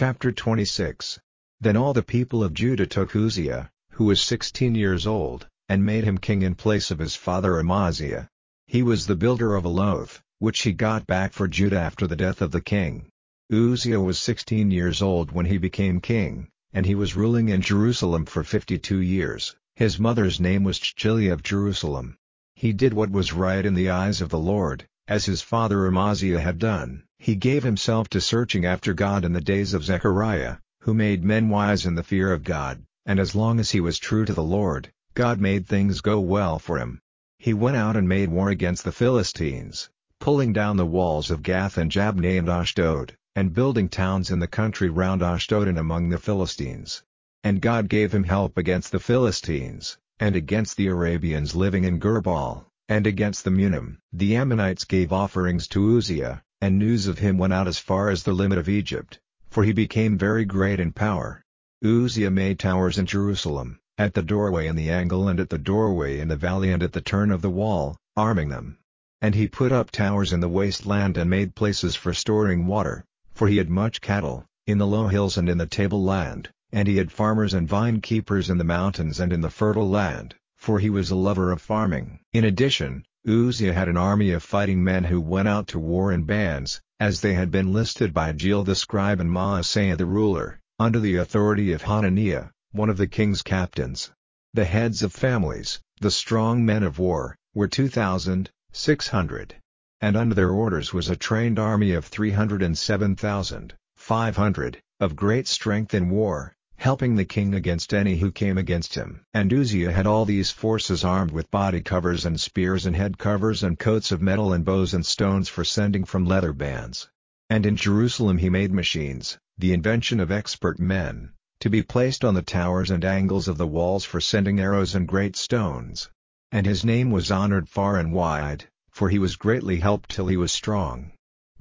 Chapter 26 Then all the people of Judah took Uzziah, who was sixteen years old, and made him king in place of his father Amaziah. He was the builder of Eloth which he got back for Judah after the death of the king. Uzziah was sixteen years old when he became king, and he was ruling in Jerusalem for fifty-two years. His mother's name was Jechiliah of Jerusalem. He did what was right in the eyes of the Lord, as his father Amaziah had done. He gave himself to searching after God in the days of Zechariah, who made men wise in the fear of God, and as long as he was true to the Lord, God made things go well for him. He went out and made war against the Philistines, pulling down the walls of Gath and Jabneh and Ashdod, and building towns in the country round Ashdod and among the Philistines. And God gave him help against the Philistines, and against the Arabians living in Gurbaal, and against the Meunim. The Ammonites gave offerings to Uzziah, and news of him went out as far as the limit of Egypt, for he became very great in power. Uzziah made towers in Jerusalem, at the doorway in the angle and at the doorway in the valley and at the turn of the wall, arming them. And he put up towers in the wasteland and made places for storing water, for he had much cattle, in the low hills and in the table land, and he had farmers and vine keepers in the mountains and in the fertile land, for he was a lover of farming. In addition, Uzziah had an army of fighting men who went out to war in bands, as they had been listed by Jeiel the scribe and Maaseiah the ruler, under the authority of Hananiah, one of the king's captains. The heads of families, the strong men of war, were two thousand, six hundred. And under their orders was a trained army of three hundred and seven thousand, five hundred, of great strength in war, helping the king against any who came against him. And Uzziah had all these forces armed with body covers and spears and head covers and coats of metal and bows and stones for sending from leather bands. And in Jerusalem he made machines, the invention of expert men, to be placed on the towers and angles of the walls for sending arrows and great stones. And his name was honored far and wide, for he was greatly helped till he was strong.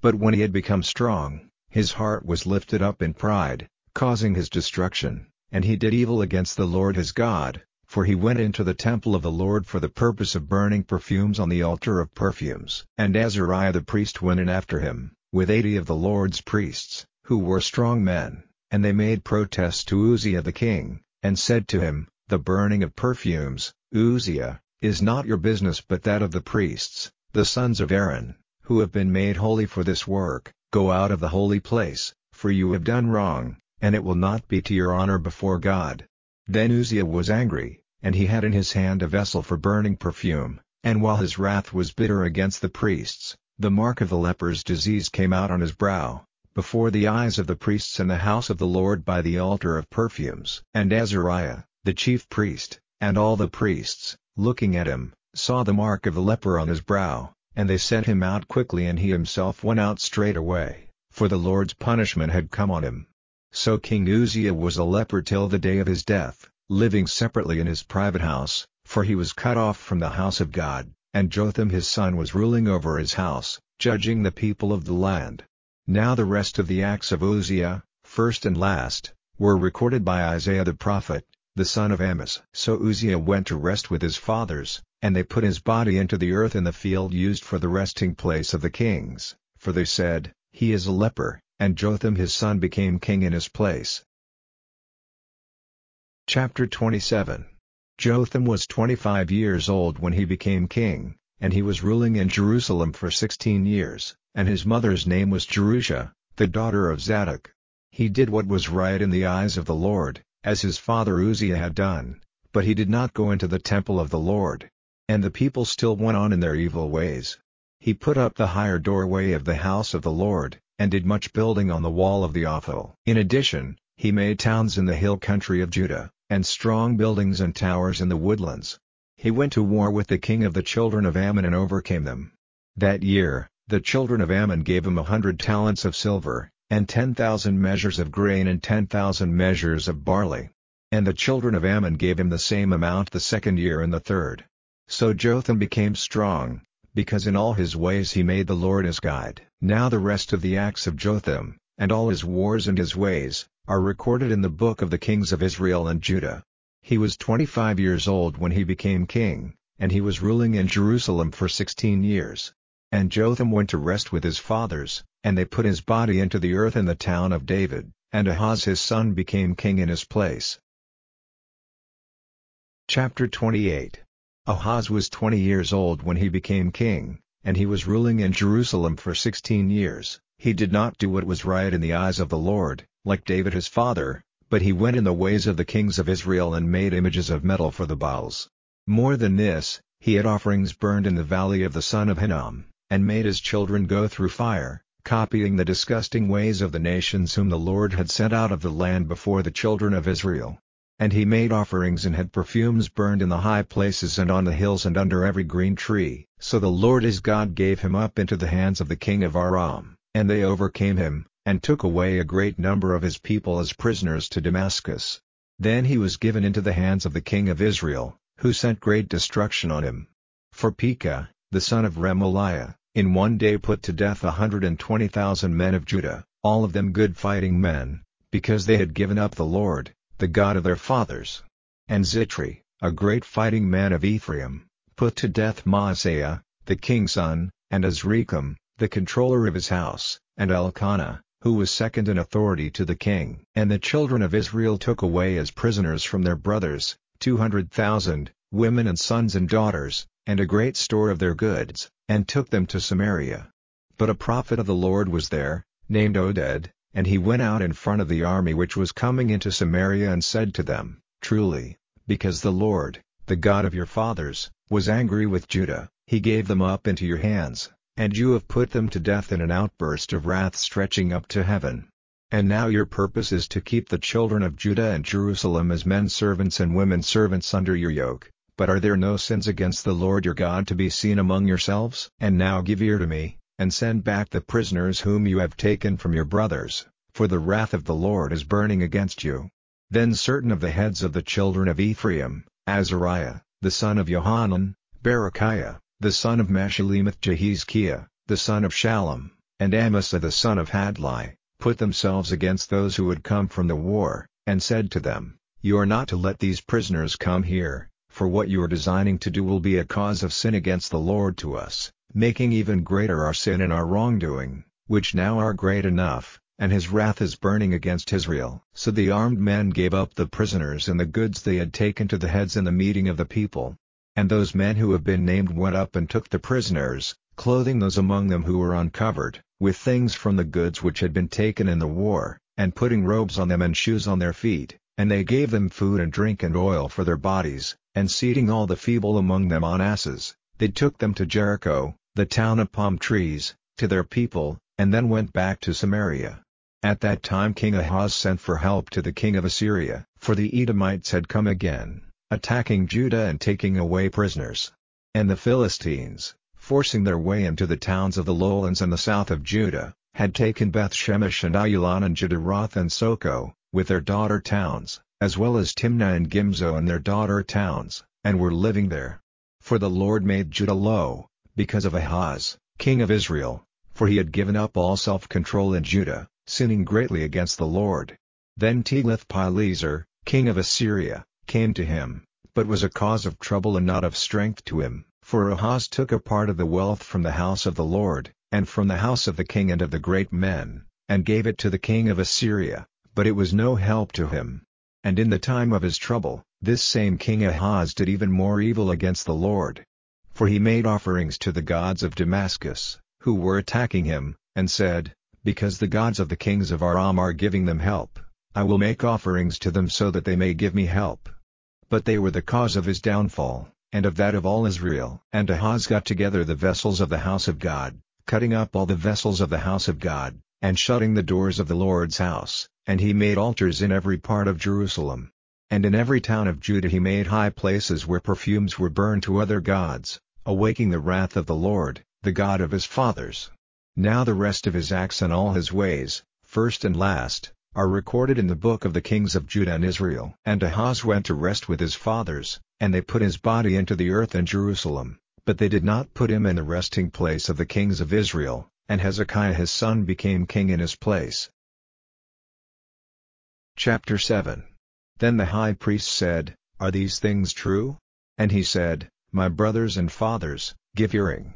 But when he had become strong, his heart was lifted up in pride, causing his destruction, and he did evil against the Lord his God, for he went into the temple of the Lord for the purpose of burning perfumes on the altar of perfumes. And Azariah the priest went in after him, with eighty of the Lord's priests, who were strong men, and they made protest to Uzziah the king, and said to him, The burning of perfumes, Uzziah, is not your business but that of the priests, the sons of Aaron, who have been made holy for this work, go out of the holy place, for you have done wrong and it will not be to your honor before God. Then Uzziah was angry, and he had in his hand a vessel for burning perfume, and while his wrath was bitter against the priests, the mark of the leper's disease came out on his brow, before the eyes of the priests in the house of the Lord by the altar of perfumes. And Azariah, the chief priest, and all the priests, looking at him, saw the mark of the leper on his brow, and they sent him out quickly and he himself went out straightway, for the Lord's punishment had come on him. So King Uzziah was a leper till the day of his death, living separately in his private house, for he was cut off from the house of God, and Jotham his son was ruling over his house, judging the people of the land. Now the rest of the acts of Uzziah, first and last, were recorded by Isaiah the prophet, the son of Amos. So Uzziah went to rest with his fathers, and they put his body into the earth in the field used for the resting place of the kings, for they said, He is a leper and Jotham his son became king in his place. Chapter 27 Jotham was 25 years old when he became king, and he was ruling in Jerusalem for 16 years, and his mother's name was Jerusha, the daughter of Zadok. He did what was right in the eyes of the Lord, as his father Uzziah had done, but he did not go into the temple of the Lord. And the people still went on in their evil ways. He put up the higher doorway of the house of the Lord, and did much building on the wall of the Ophel. In addition, he made towns in the hill country of Judah, and strong buildings and towers in the woodlands. He went to war with the king of the children of Ammon and overcame them. That year, the children of Ammon gave him a hundred talents of silver, and ten thousand measures of grain and ten thousand measures of barley. And the children of Ammon gave him the same amount the second year and the third. So Jotham became strong, because in all his ways he made the Lord his guide. Now the rest of the acts of Jotham, and all his wars and his ways, are recorded in the book of the kings of Israel and Judah. He was twenty-five years old when he became king, and he was ruling in Jerusalem for sixteen years. And Jotham went to rest with his fathers, and they put his body into the earth in the town of David, and Ahaz his son became king in his place. Chapter 28 Ahaz was twenty years old when he became king, and he was ruling in Jerusalem for sixteen years. He did not do what was right in the eyes of the Lord, like David his father, but he went in the ways of the kings of Israel and made images of metal for the Baals. More than this, he had offerings burned in the valley of the son of Hinnom and made his children go through fire, copying the disgusting ways of the nations whom the Lord had sent out of the land before the children of Israel. And he made offerings and had perfumes burned in the high places and on the hills and under every green tree. So the Lord his God gave him up into the hands of the king of Aram, and they overcame him, and took away a great number of his people as prisoners to Damascus. Then he was given into the hands of the king of Israel, who sent great destruction on him. For Pekah, the son of Remaliah, in one day put to death a hundred and twenty thousand men of Judah, all of them good fighting men, because they had given up the Lord, the God of their fathers. And Zichri, a great fighting man of Ephraim, put to death Maaseiah, the king's son, and Azrikam, the controller of his house, and Elkanah, who was second in authority to the king. And the children of Israel took away as prisoners from their brothers, two hundred thousand, women and sons and daughters, and a great store of their goods, and took them to Samaria. But a prophet of the Lord was there, named Oded, and he went out in front of the army which was coming into Samaria and said to them, Truly, because the Lord, the God of your fathers, was angry with Judah, he gave them up into your hands, and you have put them to death in an outburst of wrath stretching up to heaven. And now your purpose is to keep the children of Judah and Jerusalem as men servants and women servants under your yoke, but are there no sins against the Lord your God to be seen among yourselves? And now give ear to me, and send back the prisoners whom you have taken from your brothers, for the wrath of the Lord is burning against you. Then certain of the heads of the children of Ephraim, Azariah, the son of Johanan, Berechiah, the son of Meshillemoth Jehizkiah, the son of Shallum, and Amasa the son of Hadlai, put themselves against those who had come from the war, and said to them, You are not to let these prisoners come here, for what you are designing to do will be a cause of sin against the Lord to us, making even greater our sin and our wrongdoing, which now are great enough, and his wrath is burning against Israel. So the armed men gave up the prisoners and the goods they had taken to the heads in the meeting of the people. And those men who have been named went up and took the prisoners, clothing those among them who were uncovered, with things from the goods which had been taken in the war, and putting robes on them and shoes on their feet, and they gave them food and drink and oil for their bodies, and seating all the feeble among them on asses, they took them to Jericho, the town of palm trees, to their people, and then went back to Samaria. At that time King Ahaz sent for help to the king of Assyria, for the Edomites had come again, attacking Judah and taking away prisoners. And the Philistines, forcing their way into the towns of the lowlands and the south of Judah, had taken Beth Shemesh and Ayalon and Gederoth and Soko, with their daughter towns, as well as Timnah and Gimzo and their daughter towns, and were living there. For the Lord made Judah low, because of Ahaz, king of Israel, for he had given up all self-control in Judah, sinning greatly against the Lord. Then Tiglath-Pileser, king of Assyria, came to him, but was a cause of trouble and not of strength to him, for Ahaz took a part of the wealth from the house of the Lord, and from the house of the king and of the great men, and gave it to the king of Assyria, but it was no help to him. And in the time of his trouble, this same king Ahaz did even more evil against the Lord. For he made offerings to the gods of Damascus, who were attacking him, and said, Because the gods of the kings of Aram are giving them help, I will make offerings to them so that they may give me help. But they were the cause of his downfall, and of that of all Israel. And Ahaz got together the vessels of the house of God, cutting up all the vessels of the house of God, and shutting the doors of the Lord's house, and he made altars in every part of Jerusalem. And in every town of Judah he made high places where perfumes were burned to other gods, awaking the wrath of the Lord, the God of his fathers. Now the rest of his acts and all his ways, first and last, are recorded in the book of the kings of Judah and Israel. And Ahaz went to rest with his fathers, and they put his body into the earth in Jerusalem, but they did not put him in the resting place of the kings of Israel, and Hezekiah his son became king in his place. Chapter 7 Then the high priest said, Are these things true? And he said, My brothers and fathers, give hearing.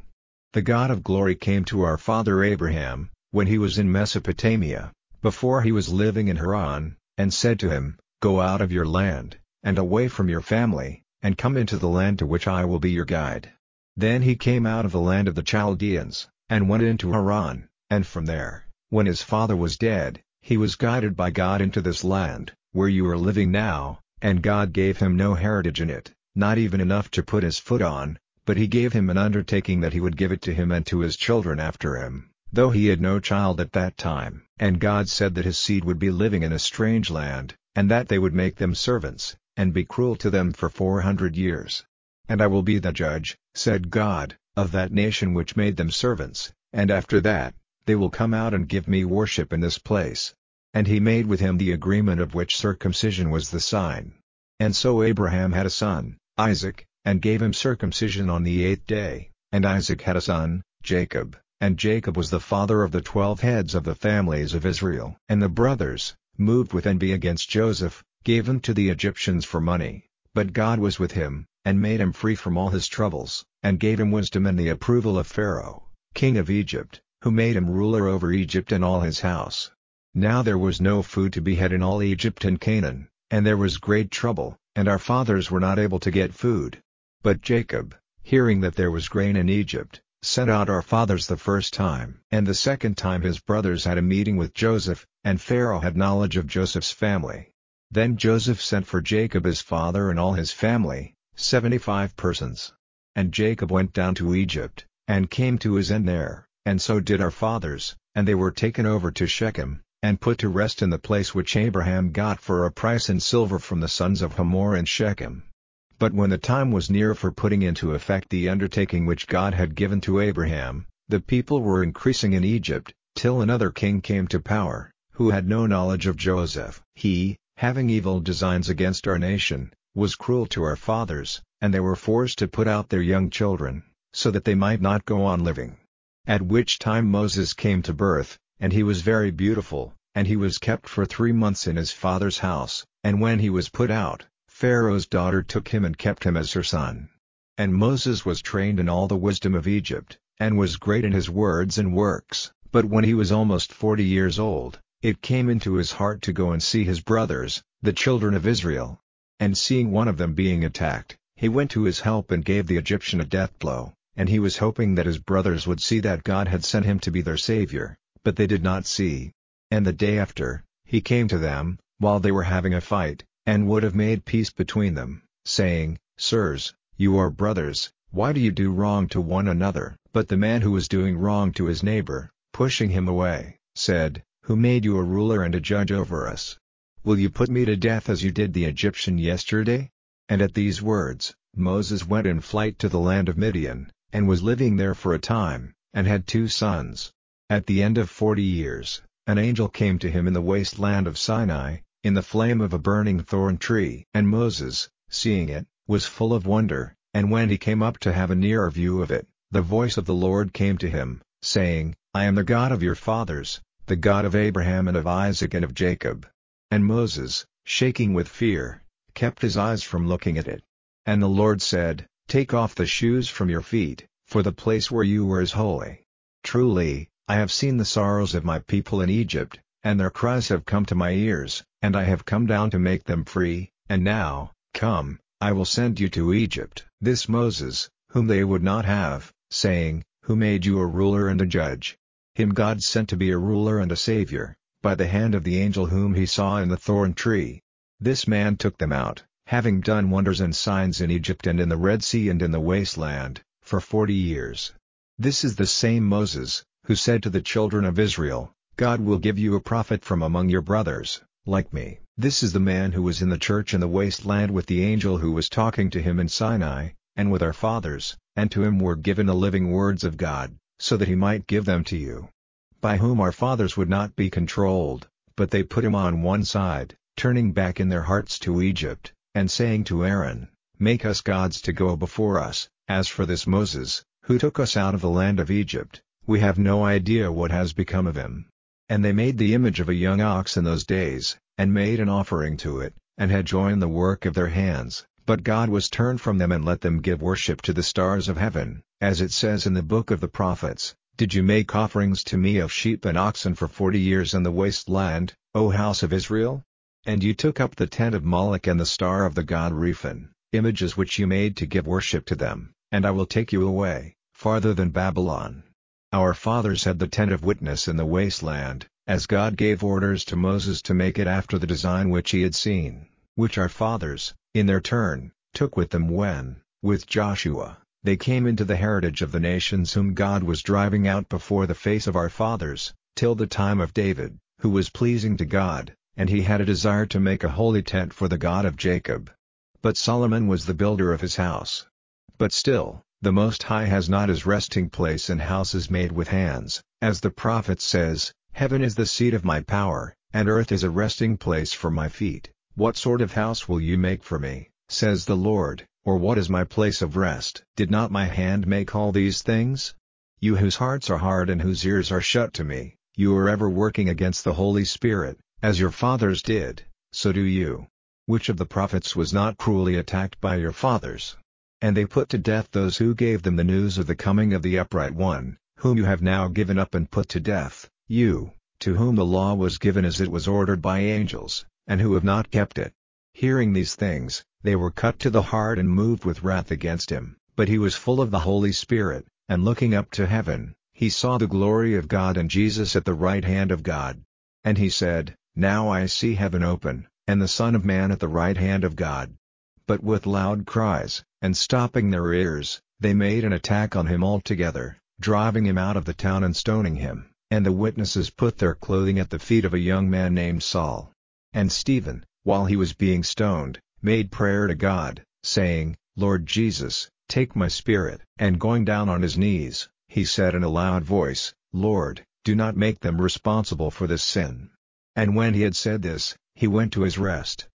The God of glory came to our father Abraham, when he was in Mesopotamia, before he was living in Haran, and said to him, Go out of your land, and away from your family, and come into the land to which I will be your guide. Then he came out of the land of the Chaldeans, and went into Haran, and from there, when his father was dead, he was guided by God into this land, where you are living now, and God gave him no heritage in it, not even enough to put his foot on, but he gave him an undertaking that he would give it to him and to his children after him, though he had no child at that time. And God said that his seed would be living in a strange land, and that they would make them servants, and be cruel to them for four hundred years. And I will be the judge, said God, of that nation which made them servants, and after that, they will come out and give me worship in this place. And he made with him the agreement of which circumcision was the sign. And so Abraham had a son, Isaac, and gave him circumcision on the eighth day, and Isaac had a son, Jacob, and Jacob was the father of the twelve heads of the families of Israel. And the brothers, moved with envy against Joseph, gave him to the Egyptians for money, but God was with him, and made him free from all his troubles, and gave him wisdom and the approval of Pharaoh, king of Egypt, who made him ruler over Egypt and all his house. Now there was no food to be had in all Egypt and Canaan, and there was great trouble, and our fathers were not able to get food. But Jacob, hearing that there was grain in Egypt, sent out our fathers the first time. And the second time his brothers had a meeting with Joseph, and Pharaoh had knowledge of Joseph's family. Then Joseph sent for Jacob his father and all his family, seventy-five persons. And Jacob went down to Egypt, and came to his end there. And so did our fathers, and they were taken over to Shechem, and put to rest in the place which Abraham got for a price in silver from the sons of Hamor and Shechem. But when the time was near for putting into effect the undertaking which God had given to Abraham, the people were increasing in Egypt, till another king came to power, who had no knowledge of Joseph. He, having evil designs against our nation, was cruel to our fathers, and they were forced to put out their young children, so that they might not go on living. At which time Moses came to birth, and he was very beautiful, and he was kept for three months in his father's house, and when he was put out, Pharaoh's daughter took him and kept him as her son. And Moses was trained in all the wisdom of Egypt, and was great in his words and works, but when he was almost forty years old, it came into his heart to go and see his brothers, the children of Israel. And seeing one of them being attacked, he went to his help and gave the Egyptian a death blow and he was hoping that his brothers would see that God had sent him to be their Savior, but they did not see. And the day after, he came to them, while they were having a fight, and would have made peace between them, saying, Sirs, you are brothers, why do you do wrong to one another? But the man who was doing wrong to his neighbor, pushing him away, said, Who made you a ruler and a judge over us? Will you put me to death as you did the Egyptian yesterday? And at these words, Moses went in flight to the land of Midian, and was living there for a time, and had two sons. At the end of forty years, an angel came to him in the waste land of Sinai, in the flame of a burning thorn tree. And Moses, seeing it, was full of wonder, and when he came up to have a nearer view of it, the voice of the Lord came to him, saying, I am the God of your fathers, the God of Abraham and of Isaac and of Jacob. And Moses, shaking with fear, kept his eyes from looking at it. And the Lord said, Take off the shoes from your feet, for the place where you were is holy. Truly, I have seen the sorrows of my people in Egypt, and their cries have come to my ears, and I have come down to make them free, and now, come, I will send you to Egypt. This Moses, whom they would not have, saying, Who made you a ruler and a judge? Him God sent to be a ruler and a savior, by the hand of the angel whom he saw in the thorn tree. This man took them out, having done wonders and signs in Egypt and in the Red Sea and in the wasteland, for forty years. This is the same Moses, who said to the children of Israel, God will give you a prophet from among your brothers, like me. This is the man who was in the church in the wasteland with the angel who was talking to him in Sinai, and with our fathers, and to him were given the living words of God, so that he might give them to you. By whom our fathers would not be controlled, but they put him on one side, turning back in their hearts to Egypt and saying to Aaron, Make us gods to go before us, as for this Moses, who took us out of the land of Egypt, we have no idea what has become of him. And they made the image of a young ox in those days, and made an offering to it, and had joined the work of their hands, But God was turned from them and let them give worship to the stars of heaven, as it says in the book of the prophets, Did you make offerings to me of sheep and oxen for forty years in the waste land, O house of Israel? And you took up the tent of Moloch and the star of the god Rephan, images which you made to give worship to them, and I will take you away, farther than Babylon. Our fathers had the tent of witness in the waste land, as God gave orders to Moses to make it after the design which he had seen, which our fathers, in their turn, took with them when, with Joshua, they came into the heritage of the nations whom God was driving out before the face of our fathers, till the time of David, who was pleasing to God, and he had a desire to make a holy tent for the God of Jacob. But Solomon was the builder of his house. But still, the Most High has not his resting place in houses made with hands, as the prophet says, Heaven is the seat of my power, and earth is a resting place for my feet. What sort of house will you make for me, says the Lord, or what is my place of rest? Did not my hand make all these things? You whose hearts are hard and whose ears are shut to me, you are ever working against the Holy Spirit, as your fathers did, so do you. Which of the prophets was not cruelly attacked by your fathers? And they put to death those who gave them the news of the coming of the upright one, whom you have now given up and put to death, you, to whom the law was given as it was ordered by angels, and who have not kept it. Hearing these things, they were cut to the heart and moved with wrath against him. But he was full of the Holy Spirit, and looking up to heaven, he saw the glory of God and Jesus at the right hand of God. And he said, Now I see heaven open, and the Son of Man at the right hand of God. But with loud cries, and stopping their ears, they made an attack on him altogether, driving him out of the town and stoning him, and the witnesses put their clothing at the feet of a young man named Saul. And Stephen, while he was being stoned, made prayer to God, saying, Lord Jesus, take my spirit. And going down on his knees, he said in a loud voice, Lord, do not make them responsible for this sin. And when he had said this, he went to his rest.